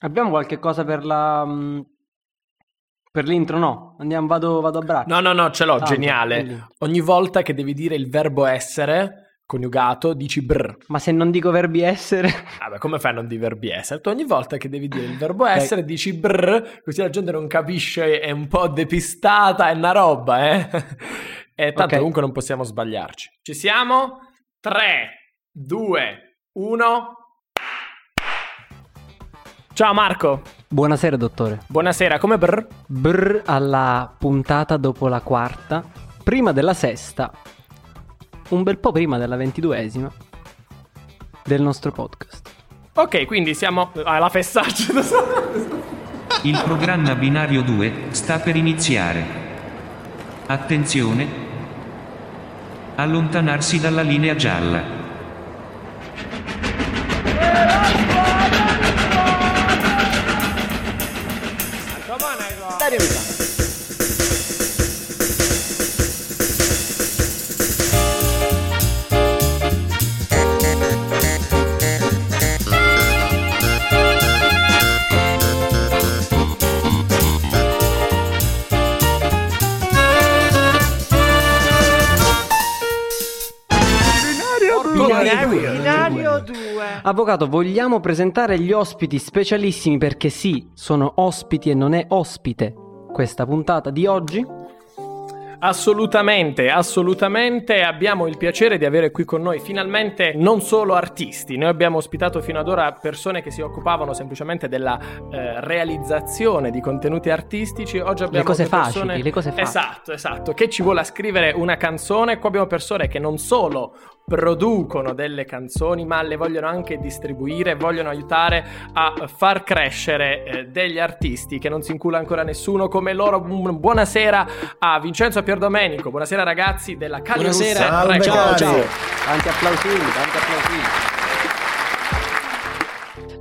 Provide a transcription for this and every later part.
Abbiamo qualche cosa per la... mm, Per l'intro no? Andiamo, vado, vado a braccio. No, no, no, ce l'ho, Tanto, geniale. quindi- Ogni volta che devi dire il verbo essere coniugato, dici brr. Ma se non dico verbi essere... Vabbè, come fai a non dire verbi essere? Tu ogni volta che devi dire il verbo essere dici brr, così la gente non capisce, è un po' depistata, è una roba, eh? E tanto Ok. comunque non possiamo sbagliarci. Ci siamo? 3, 2, 1. Ciao Marco, Buonasera dottore. buonasera, come brr? Brr alla puntata dopo la quarta, prima della sesta, un bel po' prima della ventiduesima del nostro podcast. Ok, quindi siamo alla fessaccia. Il programma binario 2 sta per iniziare. Attenzione. Allontanarsi dalla linea gialla. Binario Avvocato, vogliamo presentare gli ospiti specialissimi perché sì, sono ospiti e non è ospite questa puntata di oggi? Assolutamente, assolutamente. Abbiamo il piacere di avere qui con noi finalmente non solo artisti. Noi abbiamo ospitato fino ad ora persone che si occupavano semplicemente della eh, realizzazione di contenuti artistici. Oggi abbiamo cose due persone- facili, le cose facili. Esatto, esatto. Che ci vuole scrivere una canzone. Qua abbiamo persone che non solo producono delle canzoni, ma le vogliono anche distribuire, vogliono aiutare a far crescere eh, degli artisti che non si incula ancora nessuno come loro. Bu- Buonasera a Vincenzo Pierdomenico, buonasera ragazzi della Cali Buonasera. Salve, ciao, ciao. Tanti applausini, tanti applausini.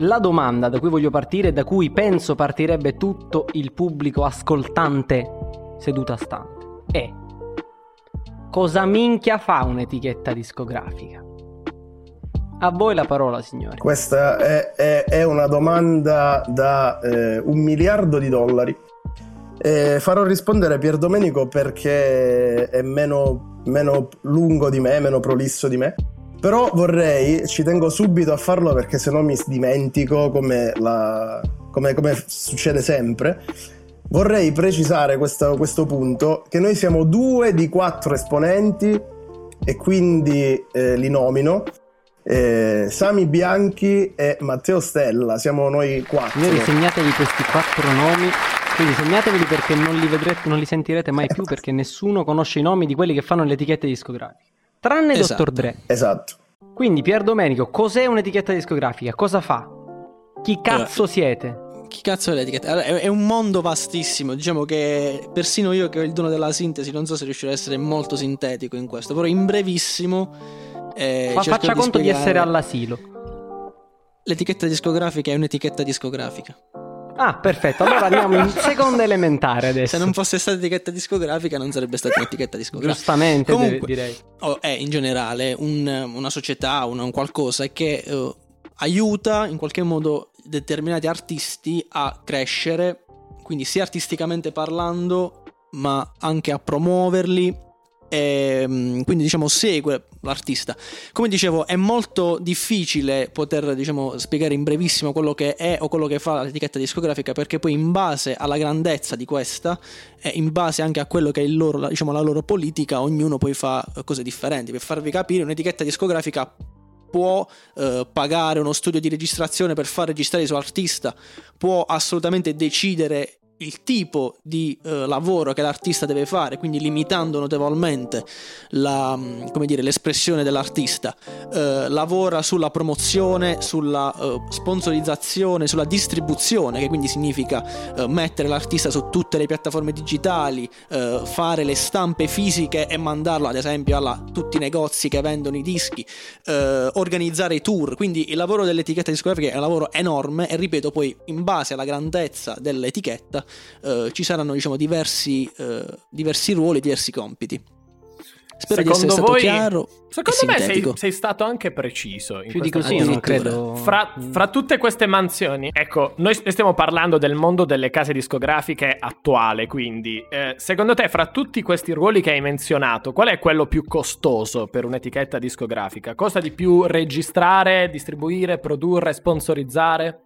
La domanda da cui voglio partire, da cui penso partirebbe tutto il pubblico ascoltante seduta stante, è cosa minchia fa un'etichetta discografica? A voi la parola, signori. Questa è, è- è una domanda da eh, un miliardo di dollari. Eh, farò rispondere Pier Domenico perché è meno, meno lungo di me, meno prolisso di me. Però vorrei, ci tengo subito a farlo perché sennò mi dimentico come, la- come- come succede sempre. Vorrei precisare questo, questo punto che noi siamo due di quattro esponenti e quindi eh, li nomino. Eh, Sami Bianchi e Matteo Stella, siamo noi quattro. Signori, segnatevi questi quattro nomi. Quindi segnateveli perché non li vedrete, non li sentirete mai più perché nessuno conosce i nomi di quelli che fanno le etichette discografiche. Tranne Esatto. Dr. Dre. Esatto. Quindi, Pier Domenico, cos'è un'etichetta discografica? Cosa fa? Chi cazzo siete? Chi cazzo è l'etichetta? Allora, è, è un mondo vastissimo. Diciamo che persino io che ho il dono della sintesi, non so se riuscirò a essere molto sintetico in questo, però in brevissimo. eh, cerco faccia conto di spiegare- essere all'asilo. L'etichetta discografica è un'etichetta discografica. Ah, perfetto. Allora andiamo in seconda elementare adesso. Se non fosse stata etichetta discografica, non sarebbe stata un'etichetta discografica. Giustamente, Comunque, direi. o è in generale un- una società, un, un qualcosa che eh, aiuta in qualche modo determinati artisti a crescere, quindi sia artisticamente parlando, ma anche a promuoverli. E, mm, quindi diciamo segue l'artista come dicevo è molto difficile poter diciamo spiegare in brevissimo quello che è o quello che fa l'etichetta discografica perché poi in base alla grandezza di questa e in base anche a quello che è il loro, la- diciamo, la loro politica, ognuno poi fa eh, cose differenti. Per farvi capire, un'etichetta discografica può eh, pagare uno studio di registrazione per far registrare il suo artista, può assolutamente decidere il tipo di eh, lavoro che l'artista deve fare, quindi limitando notevolmente la, mm, dire, l'espressione dell'artista. Eh, lavora sulla promozione, sulla eh, sponsorizzazione, sulla distribuzione, che quindi significa eh, mettere l'artista su tutte le piattaforme digitali, eh, fare le stampe fisiche e mandarlo ad esempio a tutti i negozi che vendono i dischi, eh, organizzare i tour. Quindi il lavoro dell'etichetta discografica è un lavoro enorme e ripeto poi in base alla grandezza dell'etichetta eh, ci saranno diciamo diversi, eh, diversi ruoli, diversi compiti. Spero di essere Secondo stato voi- chiaro. Secondo me sei, sei stato anche preciso. in Più di così io non credo. Fra, fra tutte queste mansioni, ecco, noi stiamo parlando del mondo delle case discografiche attuale, quindi eh, secondo te fra tutti questi ruoli che hai menzionato, qual è quello più costoso per un'etichetta discografica? Costa di più registrare, distribuire, produrre, sponsorizzare?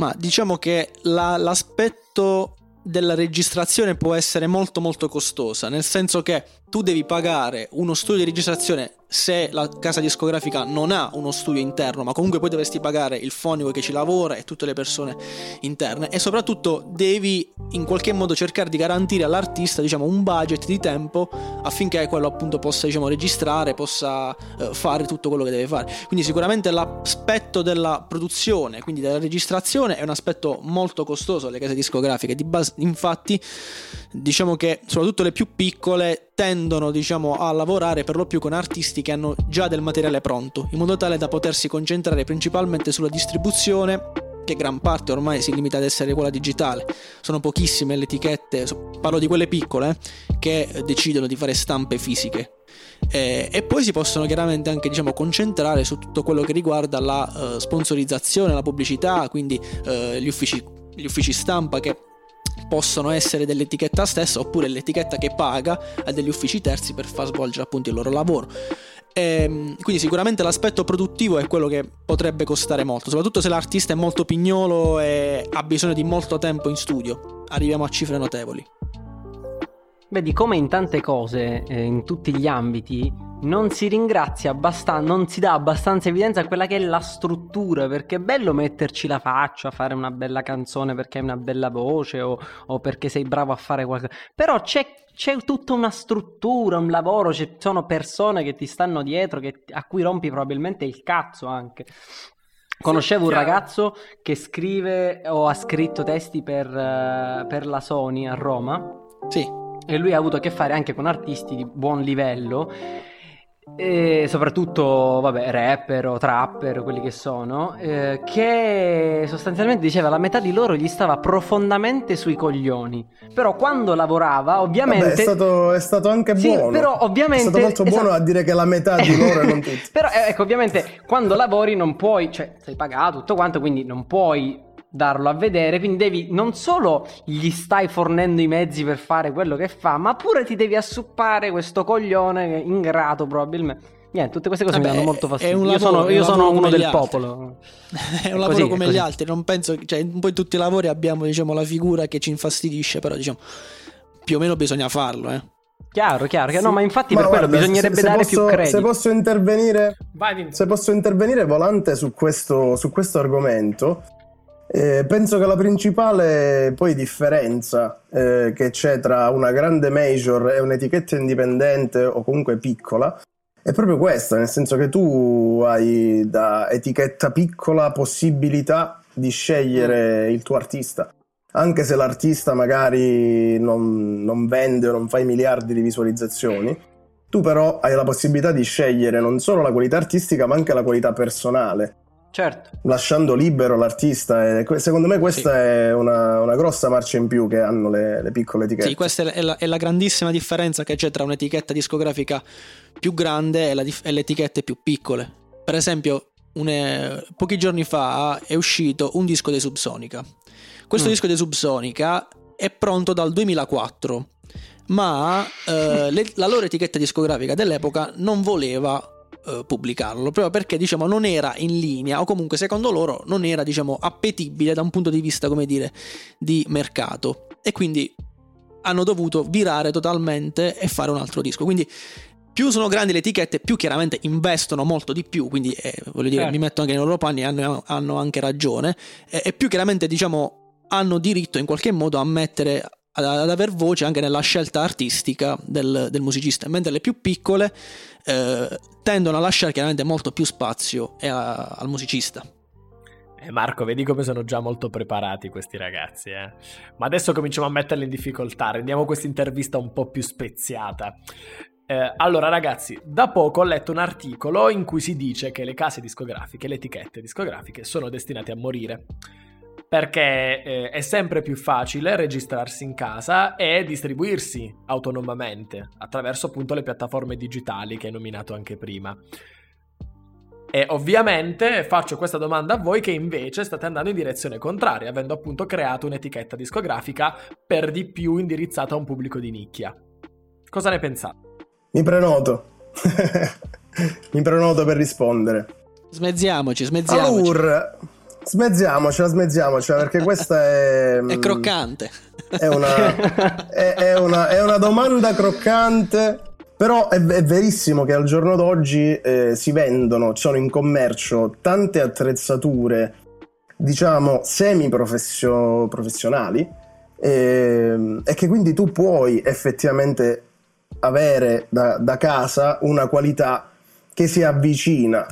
Ma diciamo che la- l'aspetto della registrazione può essere molto molto costosa, nel senso che tu devi pagare uno studio di registrazione se la casa discografica non ha uno studio interno, ma comunque poi dovresti pagare il fonico che ci lavora e tutte le persone interne e soprattutto devi in qualche modo cercare di garantire all'artista, diciamo, un budget di tempo affinché quello appunto possa, diciamo, registrare, possa eh, fare tutto quello che deve fare. Quindi sicuramente l'aspetto della produzione, quindi della registrazione è un aspetto molto costoso alle case discografiche. Di base, infatti, diciamo che soprattutto le più piccole tendono diciamo a lavorare per lo più con artisti che hanno già del materiale pronto in modo tale da potersi concentrare principalmente sulla distribuzione che gran parte ormai si limita ad essere quella digitale. Sono pochissime le etichette parlo di quelle piccole eh, che decidono di fare stampe fisiche. Eh, e poi si possono chiaramente anche diciamo concentrare su tutto quello che riguarda la eh, sponsorizzazione la pubblicità quindi eh, gli uffici gli uffici stampa che possono essere dell'etichetta stessa oppure l'etichetta che paga a degli uffici terzi per far svolgere appunto il loro lavoro. Ehm, quindi sicuramente l'aspetto produttivo è quello che potrebbe costare molto, soprattutto se l'artista è molto pignolo e ha bisogno di molto tempo in studio. Arriviamo a cifre notevoli. Vedi come in tante cose, eh, in tutti gli ambiti, non si ringrazia abbastanza, non si dà abbastanza evidenza a quella che è la struttura, perché è bello metterci la faccia, fare una bella canzone perché hai una bella voce o, o perché sei bravo a fare qualcosa, però c'è, c'è tutta una struttura, un lavoro, ci sono persone che ti stanno dietro, che- a cui rompi probabilmente il cazzo anche. Conoscevo un ragazzo che scrive o ha scritto testi per, eh, per la Sony a Roma Sì, e lui ha avuto a che fare anche con artisti di buon livello e soprattutto vabbè rapper o trapper quelli che sono eh, che sostanzialmente diceva la metà di loro gli stava profondamente sui coglioni però quando lavorava ovviamente Vabbè, è, stato, è stato anche Sì, buono. però ovviamente È stato molto buono esatto. a dire che la metà di loro non tutti. Però eh, ecco, ovviamente quando lavori non puoi, cioè sei pagato tutto quanto, quindi non puoi darlo a vedere, quindi devi non solo gli stai fornendo i mezzi per fare quello che fa, ma pure ti devi assuppare questo coglione è ingrato probabilmente. Niente, tutte queste cose mi Vabbè, danno molto è fastidio. un io lavoro, sono, è io sono lavoro uno come del altri. popolo. è un Così, lavoro come così. gli altri, non penso, cioè un po' in tutti i lavori abbiamo diciamo la figura che ci infastidisce, però diciamo più o meno bisogna farlo, eh. Chiaro, chiaro, che- no, ma infatti Ma per quello guarda, bisognerebbe se- se dare posso- più Se credito. posso intervenire, Vai, se posso intervenire volante su questo, su questo argomento, eh, penso che la principale poi differenza eh, che c'è tra una grande major e un'etichetta indipendente o comunque piccola è proprio questa, nel senso che tu hai da etichetta piccola possibilità di scegliere il tuo artista. Anche se l'artista magari non, non vende o non fa i miliardi di visualizzazioni, tu però hai la possibilità di scegliere non solo la qualità artistica ma anche la qualità personale, Certo. lasciando libero l'artista. Secondo me questa Sì. è una, una grossa marcia in più che hanno le, le piccole etichette. Sì, questa è la, è la grandissima differenza che c'è tra un'etichetta discografica più grande e, la e le etichette più piccole. Per esempio, une- pochi giorni fa è uscito un disco dei Subsonica. Questo Mm. disco dei Subsonica è pronto dal 2004, ma eh, le- la loro etichetta discografica dell'epoca non voleva eh, pubblicarlo proprio perché diciamo non era in linea o comunque secondo loro non era diciamo appetibile da un punto di vista come dire di mercato e quindi hanno dovuto virare totalmente e fare un altro disco. Quindi più sono grandi le etichette, più chiaramente investono molto di più, quindi eh, voglio dire, Certo. mi metto anche nei loro panni, hanno, hanno anche ragione, e, e più chiaramente diciamo hanno diritto in qualche modo a mettere ad, aver voce anche nella scelta artistica del, del musicista, mentre le più piccole eh, tendono a lasciare chiaramente molto più spazio eh, a- al musicista. Eh, Marco, vedi come sono già molto preparati questi ragazzi, eh. Ma adesso cominciamo a metterli in difficoltà, rendiamo questa intervista un po' più speziata. Eh, allora, ragazzi, da poco ho letto un articolo in cui si dice che le case discografiche, le etichette discografiche sono destinate a morire. Perché eh, è sempre più facile registrarsi in casa e distribuirsi autonomamente attraverso appunto le piattaforme digitali che hai nominato anche prima. E ovviamente faccio questa domanda a voi che invece state andando in direzione contraria, avendo appunto creato un'etichetta discografica per di più indirizzata a un pubblico di nicchia. Cosa ne pensate? Mi prenoto. Mi prenoto per rispondere. Smezziamoci, smezziamoci. Allora, smezziamocela, smezziamocela, perché questa è... È croccante. È una, è, è una, è una domanda croccante però è, è, verissimo che al giorno d'oggi eh, si vendono, sono in commercio tante attrezzature, diciamo, semi-professionali eh, e che quindi tu puoi effettivamente avere da, da casa una qualità che si avvicina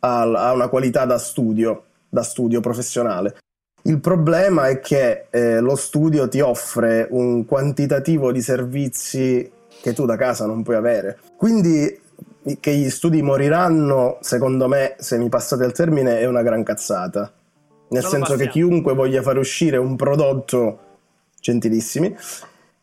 a, a, una qualità da studio, da studio professionale. Il problema è che eh, lo studio ti offre un quantitativo di servizi che tu da casa non puoi avere. Quindi che gli studi moriranno, secondo me, se mi passate il termine, è una gran cazzata. Nel non senso che chiunque voglia fare uscire un prodotto, gentilissimi,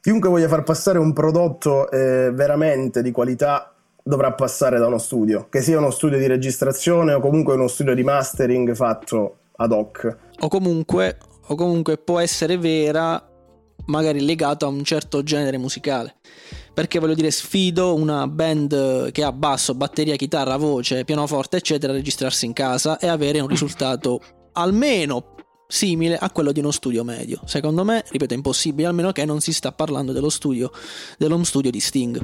chiunque voglia far passare un prodotto eh, veramente di qualità dovrà passare da uno studio, che sia uno studio di registrazione o comunque uno studio di mastering fatto ad hoc. O comunque, o comunque può essere vera, magari legato a un certo genere musicale perché voglio dire sfido una band che ha basso, batteria, chitarra, voce, pianoforte eccetera a registrarsi in casa e avere un risultato almeno simile a quello di uno studio medio. Secondo me, ripeto, è impossibile, almeno che non si sta parlando dello studio, dell'home studio di Sting.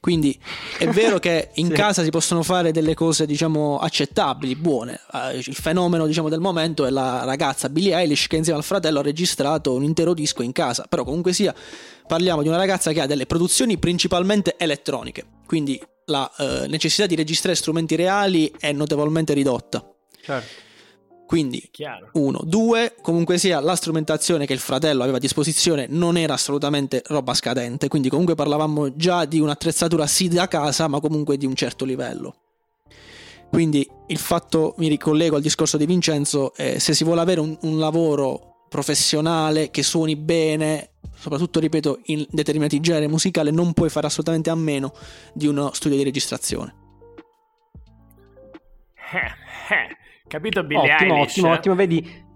Quindi è vero che in sì. casa si possono fare delle cose, diciamo, accettabili, buone. Uh, il fenomeno, diciamo, del momento è la ragazza Billie Eilish che insieme al fratello ha registrato un intero disco in casa. Però comunque sia, parliamo di una ragazza che ha delle produzioni principalmente elettroniche. Quindi la uh, necessità di registrare strumenti reali è notevolmente ridotta. Certo. Quindi, uno. Due, comunque sia, la strumentazione che il fratello aveva a disposizione non era assolutamente roba scadente, quindi comunque parlavamo già di un'attrezzatura sì da casa, ma comunque di un certo livello. Quindi il fatto, mi ricollego al discorso di Vincenzo, eh, se si vuole avere un, un lavoro professionale che suoni bene, soprattutto ripeto in determinati generi musicali, non puoi fare assolutamente a meno di uno studio di registrazione. Capito Billie ottimo, Eilish? Ottimo, ottimo, vedi,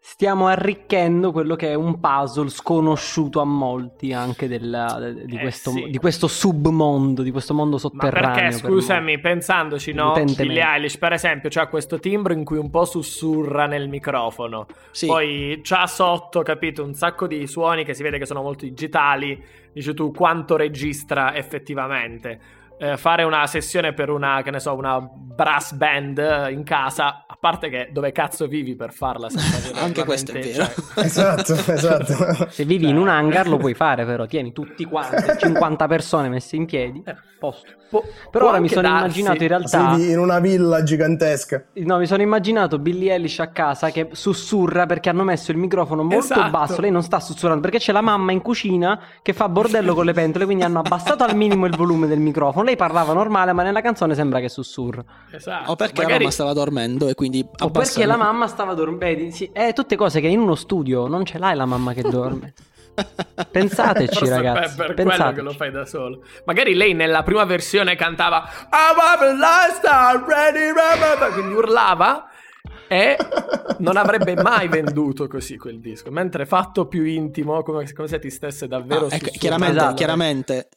stiamo arricchendo quello che è un puzzle sconosciuto a molti anche della, di, eh, questo, sì. di, questo, submondo, di questo mondo sotterraneo. Ma perché, scusami, per pensandoci, no? Billie Eilish, per esempio, c'ha questo timbro in cui un po' sussurra nel microfono. Sì. Poi c'ha sotto, capito, un sacco di suoni che si vede che sono molto digitali. Dici tu quanto registra effettivamente eh, fare una sessione per una, che ne so, una brass band eh, in casa, a parte che dove cazzo vivi per farla? Anche questo è vero. Cioè... esatto, esatto. Se vivi in un hangar lo puoi fare però, tieni tutti quanti, 50 persone messe in piedi, eh, posto. Po- però ora mi sono darsi. immaginato in realtà... Sei in una villa gigantesca. No, mi sono immaginato Billie Eilish a casa che sussurra perché hanno messo il microfono molto esatto. basso, lei non sta sussurrando perché c'è la mamma in cucina che fa bordello con le pentole, quindi hanno abbassato al minimo il volume del microfono lei parlava normale, ma nella canzone sembra che sussurra. Esatto. O perché Magari... la mamma stava dormendo e quindi O perché la mamma stava dormendo. Sì, è tutte cose che in uno studio non ce l'hai la mamma che dorme. Pensateci, Forse ragazzi. Per, per Pensateci. quello che lo fai da solo. Magari lei nella prima versione cantava quindi urlava e non avrebbe mai venduto così quel disco. Mentre fatto più intimo, come, come se ti stesse davvero ah, ecco, chiaramente, esatto. chiaramente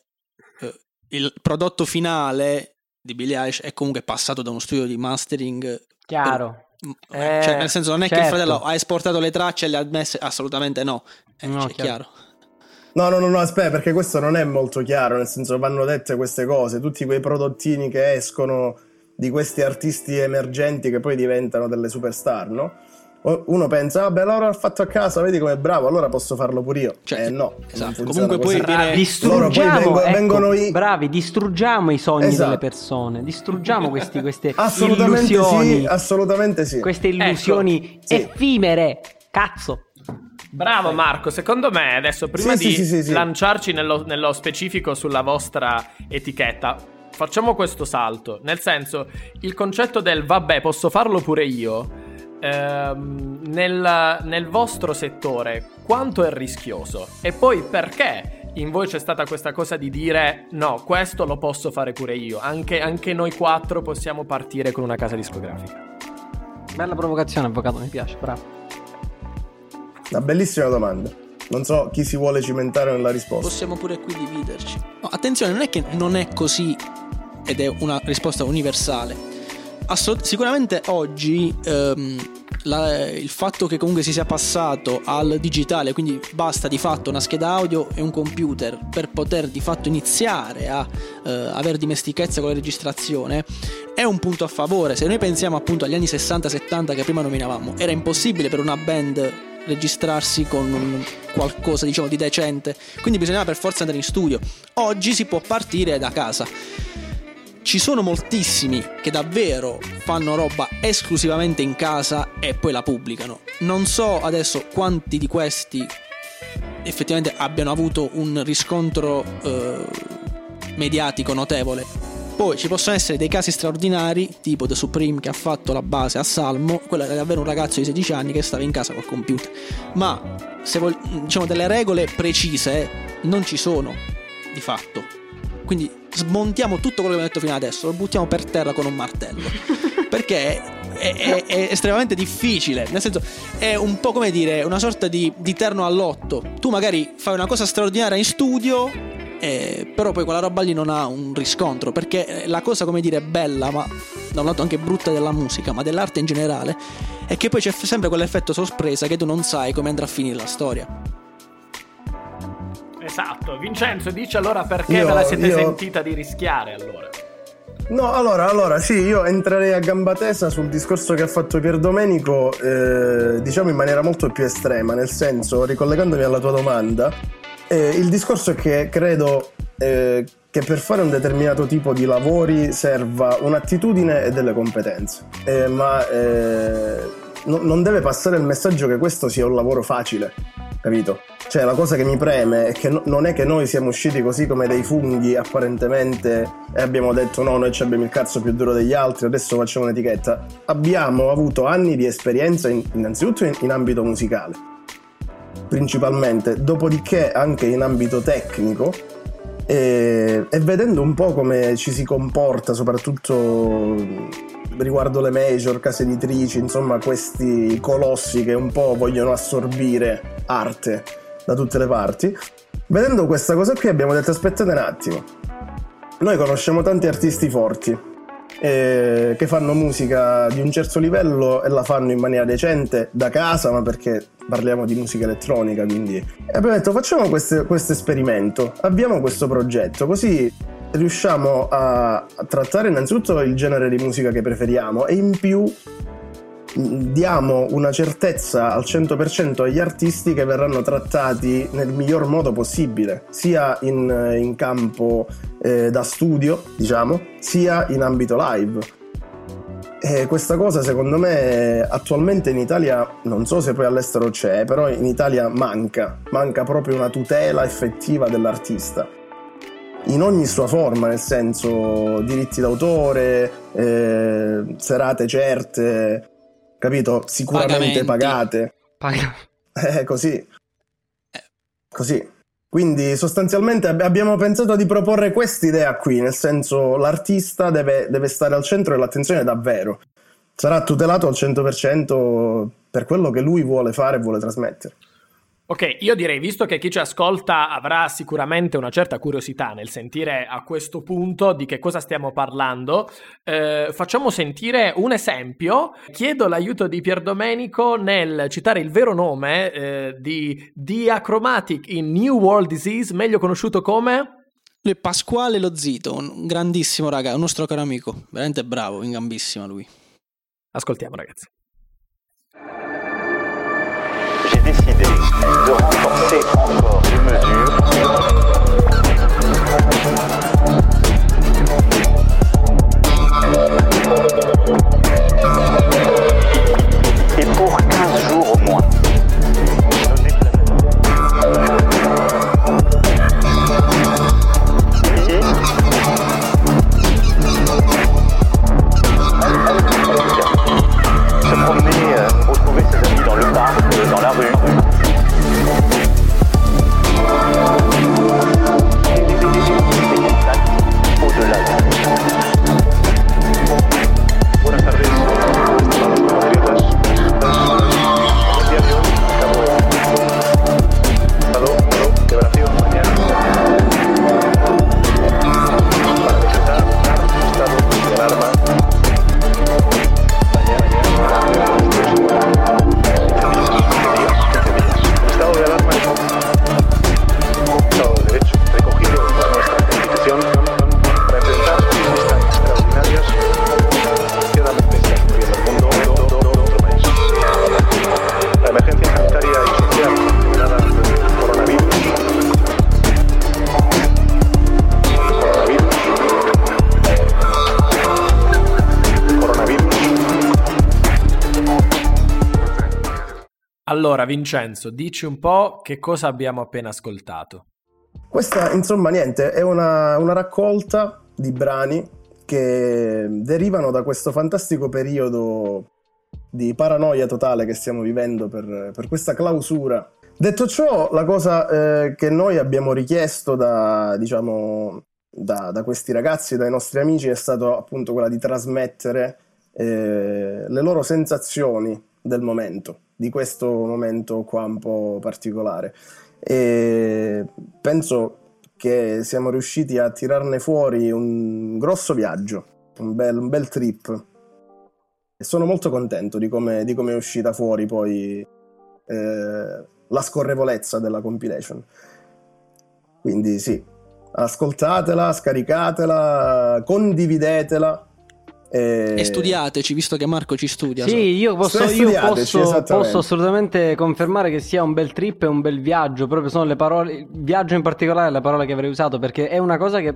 il prodotto finale di Billie Eilish è comunque passato da uno studio di mastering chiaro per... eh, cioè, nel senso non è certo. che il certo. fratello ha esportato le tracce e le ha messe assolutamente no, eh, no cioè, chiaro. chiaro. No, no, no, no, aspetta, perché questo non è molto chiaro, nel senso vanno dette queste cose, tutti quei prodottini che escono di questi artisti emergenti che poi diventano delle superstar, no? uno pensa, vabbè, allora l'ho fatto a casa, vedi com'è bravo, allora posso farlo pure io. Cioè, eh no, esatto. comunque poi viene... distruggiamo, poi vengo, ecco, vengono i... bravi, distruggiamo i sogni esatto. delle persone, distruggiamo questi, queste assolutamente illusioni. Sì, assolutamente sì. Queste ecco, illusioni ecco, effimere, cazzo. Bravo Marco, secondo me adesso prima sì, di sì, sì, lanciarci nello, nello specifico sulla vostra etichetta, facciamo questo salto. Nel senso, il concetto del vabbè, posso farlo pure io ehm, nel, nel vostro settore quanto è rischioso? E poi perché in voi c'è stata questa cosa di dire no, questo lo posso fare pure io, anche, anche noi quattro possiamo partire con una casa discografica? Bella provocazione, avvocato, mi piace, bravo. Una bellissima domanda. Non so chi si vuole cimentare nella risposta. Possiamo pure qui dividerci. No, attenzione, non è che non è così ed è una risposta universale. Assolut- sicuramente oggi ehm, la- il fatto che comunque si sia passato al digitale, quindi basta di fatto una scheda audio e un computer per poter di fatto iniziare a eh, avere dimestichezza con la registrazione, è un punto a favore. Se noi pensiamo appunto agli anni 60-70 che prima nominavamo, era impossibile per una band registrarsi con qualcosa diciamo di decente, quindi bisognava per forza andare in studio. Oggi si può partire da casa. Ci sono moltissimi che davvero fanno roba esclusivamente in casa e poi la pubblicano. Non so adesso quanti di questi effettivamente abbiano avuto un riscontro eh, mediatico notevole. Poi ci possono essere dei casi straordinari, tipo The Supreme che ha fatto la base a Salmo, quello era davvero un ragazzo di 16 anni che stava in casa col computer. Ma se vol- diciamo delle regole precise non ci sono di fatto. Quindi smontiamo tutto quello che abbiamo detto fino adesso, lo buttiamo per terra con un martello. Perché è, è- è estremamente difficile. Nel senso, è un po' come dire una sorta di, di terno all'otto. Tu magari fai una cosa straordinaria in studio, eh, però poi quella roba lì non ha un riscontro. Perché la cosa, come dire, bella, ma da un lato anche brutta della musica, ma dell'arte in generale, è che poi c'è sempre quell'effetto sorpresa che tu non sai come andrà a finire la storia. Esatto, Vincenzo dice allora perché Io- ve la siete io- sentita di rischiare allora? No, allora, allora, sì, io entrerei a gamba tesa sul discorso che ha fatto Pierdomenico, eh, diciamo in maniera molto più estrema, nel senso, ricollegandomi alla tua domanda, eh, il discorso è che credo eh, che per fare un determinato tipo di lavori serva un'attitudine e delle competenze, Eh, ma eh, no- non deve passare il messaggio che questo sia un lavoro facile, capito? Cioè la cosa che mi preme è che no- non è che noi siamo usciti così come dei funghi apparentemente e abbiamo detto no, noi abbiamo il cazzo più duro degli altri, adesso facciamo un'etichetta. Abbiamo avuto anni di esperienza in- innanzitutto in, in ambito musicale, principalmente, dopodiché anche in ambito tecnico e, e vedendo un po' come ci si comporta, soprattutto riguardo le major, case editrici, insomma questi colossi che un po' vogliono assorbire arte da tutte le parti. Vedendo questa cosa qui abbiamo detto aspettate un attimo, noi conosciamo tanti artisti forti eh, che fanno musica di un certo livello e la fanno in maniera decente da casa, ma perché parliamo di musica elettronica, quindi. E abbiamo detto facciamo questo esperimento, abbiamo questo progetto, così riusciamo a, trattare innanzitutto il genere di musica che preferiamo e in più diamo una certezza al 100% agli artisti che verranno trattati nel miglior modo possibile, sia in, in campo eh, da studio, diciamo, sia in ambito live. E questa cosa secondo me attualmente in Italia, non so se poi all'estero c'è, però in Italia manca, manca proprio una tutela effettiva dell'artista. In ogni sua forma, nel senso diritti d'autore, eh, serate certe, capito? Sicuramente Pagamenti. pagate. Paga. Eh, così. Così. Quindi sostanzialmente ab- abbiamo pensato di proporre quest'idea qui, nel senso l'artista deve, deve stare al centro dell'attenzione davvero. Sarà tutelato al 100% per quello che lui vuole fare e vuole trasmettere. Ok, io direi, visto che chi ci ascolta avrà sicuramente una certa curiosità nel sentire a questo punto di che cosa stiamo parlando, eh, facciamo sentire un esempio. Chiedo l'aiuto di Pierdomenico nel citare il vero nome eh, di Diachromatic in New World Disease, meglio conosciuto come... Pasquale Lo Zito, un grandissimo raga, un nostro caro amico, veramente bravo, in gambissima lui. Ascoltiamo ragazzi. De renforcer encore les mesures Allora, Vincenzo, dici un po' che cosa abbiamo appena ascoltato. Questa, insomma, niente, è una, una raccolta di brani che derivano da questo fantastico periodo di paranoia totale che stiamo vivendo per, per questa clausura. Detto ciò, la cosa eh, che noi abbiamo richiesto da, diciamo, da, da questi ragazzi, dai nostri amici, è stato appunto quella di trasmettere eh, le loro sensazioni del momento, di questo momento qua un po' particolare. E penso che siamo riusciti a tirarne fuori un grosso viaggio, un bel, un bel trip. E sono molto contento di come, di come è uscita fuori poi eh, la scorrevolezza della compilation. Quindi sì, ascoltatela, scaricatela, condividetela. E, E studiateci, visto che Marco ci studia. Sì, io, posso, io posso, esattamente. posso assolutamente confermare che sia un bel trip e un bel viaggio. Proprio sono le parole, viaggio in particolare, le parole che avrei usato perché è una cosa che,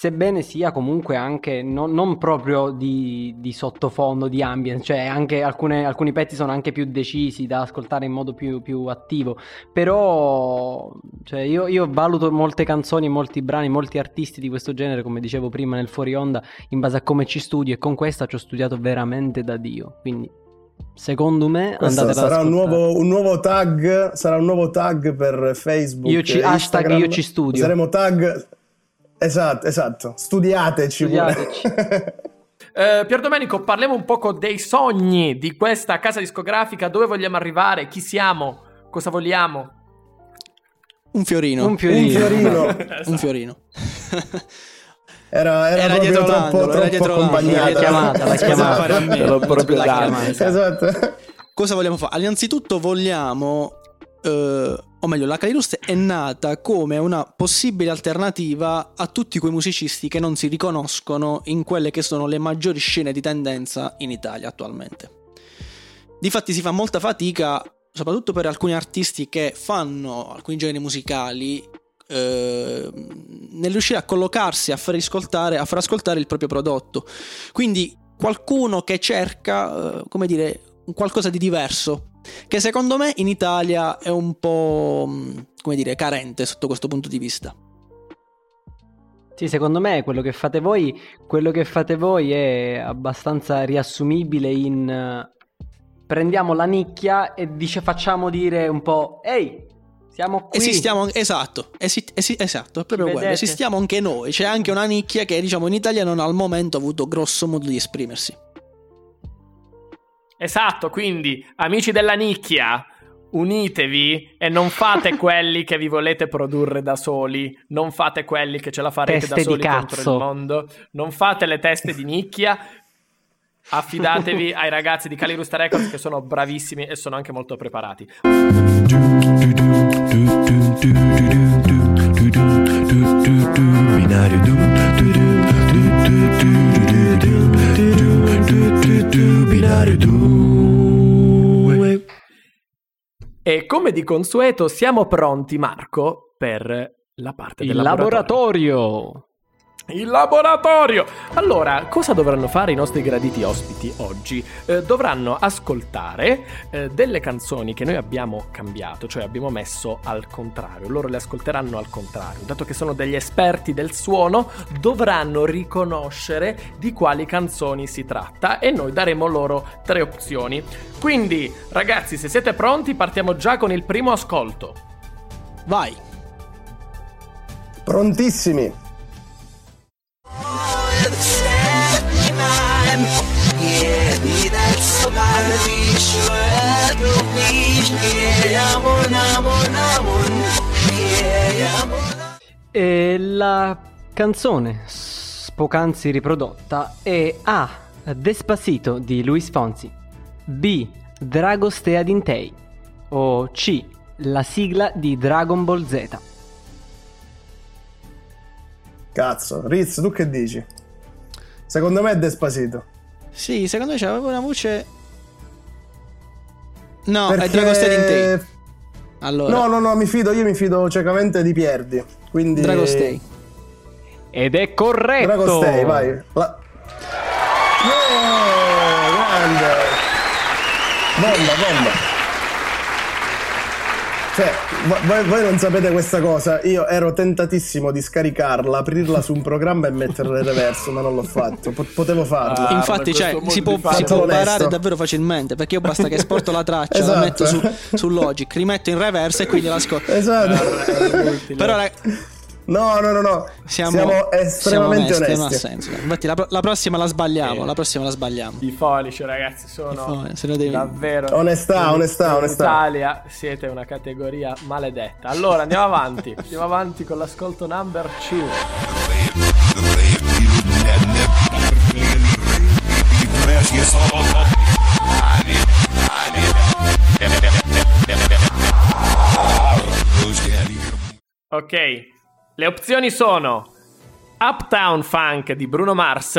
sebbene sia comunque anche non, non proprio di, di sottofondo, di ambient, cioè anche alcune- alcuni pezzi sono anche più decisi da ascoltare in modo più, più attivo. Però, cioè, io, io valuto molte canzoni, molti brani, molti artisti di questo genere, come dicevo prima nel fuori onda, in base a come ci studio. E con questa ci ho studiato veramente da Dio. Quindi, secondo me, sarà un nuovo, un nuovo tag, sarà un nuovo tag per Facebook. Io ci- hashtag io ci studio. Saremo tag. Esatto, esatto. Studiateci. Studiateci. Eh, Pier Domenico, parliamo un poco dei sogni di questa casa discografica, dove vogliamo arrivare, chi siamo, cosa vogliamo. Un fiorino. Un Un fiorino. fiorino. Un fiorino. Era, era, Era dietro troppo, l'angolo, era troppo dietro l'angolo, accompagnata. l'ha chiamata, l'ha chiamata. Fare a me. L'ho proprio dato. chiamata. Esatto. Cosa vogliamo fare? Innanzitutto vogliamo, eh, o meglio, la Calirust è nata come una possibile alternativa a tutti quei musicisti che non si riconoscono in quelle che sono le maggiori scene di tendenza in Italia attualmente. Difatti si fa molta fatica, soprattutto per alcuni artisti che fanno alcuni generi musicali, eh, nel riuscire a collocarsi, a far a far ascoltare il proprio prodotto. Quindi qualcuno che cerca, eh, come dire, qualcosa di diverso, che secondo me in Italia è un po', mh, come dire, carente sotto questo punto di vista. Sì, secondo me quello che fate voi, quello che fate voi è abbastanza riassumibile in eh, prendiamo la nicchia e dice facciamo dire un po' ehi, siamo qui. Esistiamo, esatto, esi- esi- esatto, è proprio Ci quello. vedete? Esistiamo anche noi. C'è anche una nicchia che, diciamo, in Italia non ha al momento avuto grosso modo di esprimersi. Esatto, quindi amici della nicchia, unitevi e non fate quelli che vi volete produrre da soli, non fate quelli che ce la farete Teste da soli contro il mondo, non fate le teste di nicchia. Affidatevi ai ragazzi di Calirusta Records che sono bravissimi e sono anche molto preparati. Binario du, binario 2. E come di consueto siamo pronti, Marco, per la parte Il del laboratorio. Il laboratorio! Allora, cosa dovranno fare i nostri graditi ospiti oggi? Eh, dovranno ascoltare eh, delle canzoni che noi abbiamo cambiato, cioè abbiamo messo al contrario. Loro le ascolteranno al contrario. Dato che sono degli esperti del suono, dovranno riconoscere di quali canzoni si tratta e noi daremo loro tre opzioni. Quindi, ragazzi, se siete pronti, partiamo già con il primo ascolto. Vai. Prontissimi. E la canzone s- poc'anzi riprodotta è A. Despacito di Luis Fonsi, B. Dragostea Dintei o C. La sigla di Dragon Ball Z. Cazzo, Riz, tu che dici? Secondo me è Despacito. Sì, secondo me c'aveva una voce. No, Perché- è Dragostea Dintei. Allora, No, no, no, mi fido, io mi fido ciecamente di Pierdi. Quindi Dragostei. Ed è corretto! Dragostei, vai. La... Yeah, grande. Bomba, bomba. Cioè, voi, voi non sapete questa cosa. Io ero tentatissimo di scaricarla, aprirla su un programma e metterla in reverso, ma non l'ho fatto. Po- potevo farlo. Ah, Infatti, cioè, si può, si può barare davvero facilmente perché io basta che esporto la traccia, Esatto. la metto su, su Logic, rimetto in reverse e quindi l'ascolto. Esatto. Però rag- No, no, no, no. siamo, Siamo, siamo estremamente onesti, onesti. non ha senso. Infatti, la, la prossima la sbagliamo. Sì. La prossima la sbagliamo. I folici, ragazzi, sono devi- davvero. Onestà, in- onestà, in onestà. Italia siete una categoria maledetta. Allora andiamo avanti. Andiamo avanti con l'ascolto number 2. Ok, le opzioni sono Uptown Funk di Bruno Mars,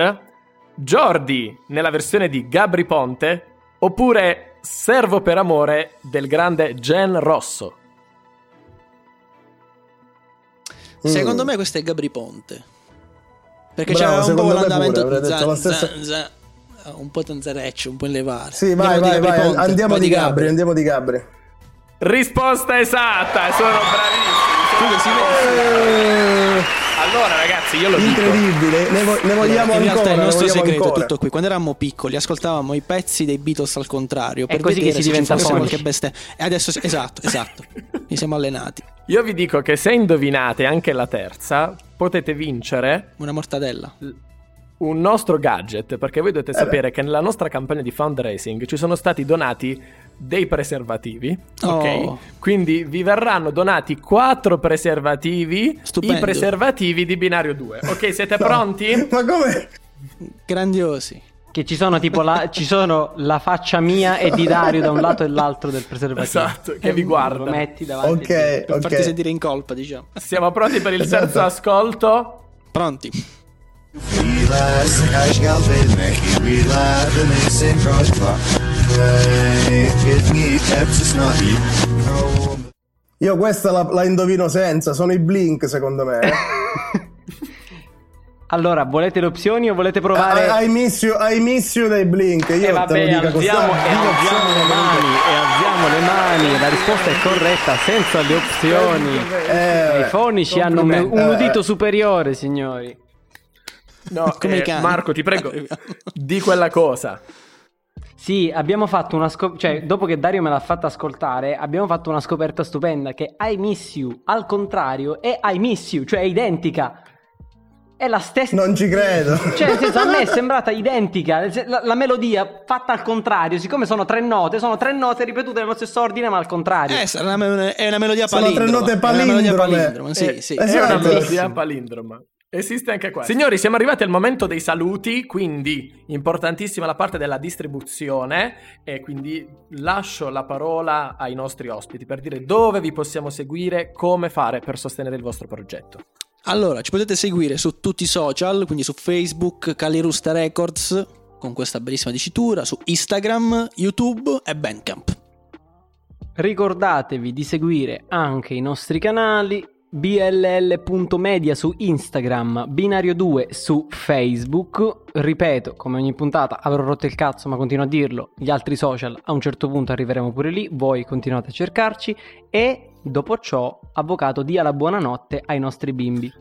Jordi nella versione di Gabri Ponte, oppure Servo per amore del grande Gen Rosso. Secondo me questo è Gabri Ponte. Perché Bravo, c'era un po' l'andamento zan- la stessa- zan- zan- un po' tanzareccio, un po' in levare. Sì, vai, Andiamo vai, di Gabri vai. Ponte, Andiamo vai di Gabri, andiamo di Gabri. Risposta esatta, sono bravissimi. Quindi si vede- Allora ragazzi, io lo dico. Incredibile, ne, vo- ne vogliamo in realtà ancora. il nostro segreto è ancora. tutto qui. Quando eravamo piccoli, ascoltavamo i pezzi dei Beatles al contrario. È Per così che si diventa qualche bestia. E adesso, esatto, esatto. Mi siamo allenati. Io vi dico che se indovinate anche la terza, potete vincere Una mortadella. un nostro gadget, perché voi dovete Eh sapere che nella nostra campagna di fundraising ci sono stati donati dei preservativi, ok? Oh. Quindi vi verranno donati quattro preservativi, Stupendo. i preservativi di binario 2. Ok, siete pronti? Ma come? Grandiosi. Che ci sono tipo la, ci sono la faccia mia e di Dario da un lato e l'altro del preservativo. Esatto, che Eh, vi Lo guarda. metti davanti. Ok, Per ok. farti sentire in colpa, diciamo. Siamo pronti per il Esatto. terzo ascolto? Pronti? Io questa la, la indovino senza, sono i Blink secondo me. eh. Allora, volete le opzioni o volete provare? I, I miss you, I miss you dei Blink. Io te Eh, vabbè, lo dico alziamo, così. e alziamo le mani, e alziamo le mani. La risposta è corretta, senza le opzioni. Eh, I fonici hanno un, un Eh, udito superiore, signori. No, Come eh. Marco, ti prego, di quella cosa. Sì, abbiamo fatto una scoperta, cioè dopo che Dario me l'ha fatta ascoltare, abbiamo fatto una scoperta stupenda che I miss you al contrario è I miss you, cioè è identica. È la stessa... non ci credo. Cioè, nel senso, a me è sembrata identica. La, la melodia fatta al contrario, siccome sono tre note, sono tre note ripetute nello stesso ordine, ma al contrario. Eh, sarà una- è una melodia Sono tre palindroma. note È una melodia palindrome. palindroma, Sì, Eh, sì. eh, È una Esatto. melodia palindroma. Esiste anche qua. Signori, siamo arrivati al momento dei saluti, quindi importantissima la parte della distribuzione e quindi lascio la parola ai nostri ospiti per dire dove vi possiamo seguire, come fare per sostenere il vostro progetto. Allora, ci potete seguire su tutti i social, quindi su Facebook, Calirusta Records, con questa bellissima dicitura, su Instagram, YouTube e Bandcamp. Ricordatevi di seguire anche i nostri canali bll.media su Instagram, binario 2 su Facebook. Ripeto, come ogni puntata avrò rotto il cazzo, ma continuo a dirlo. Gli altri social a un certo punto arriveremo pure lì, voi continuate a cercarci e dopo ciò, avvocato dia la buonanotte ai nostri bimbi.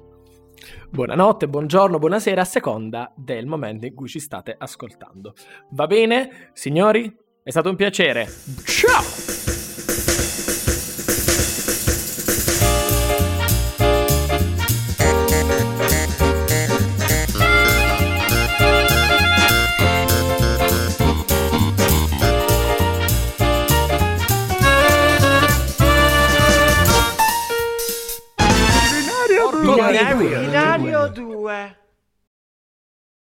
Buonanotte, buongiorno, buonasera, a seconda del momento in cui ci state ascoltando. Va bene, signori? È stato un piacere. Ciao! Binario Binario 2. Binario 2.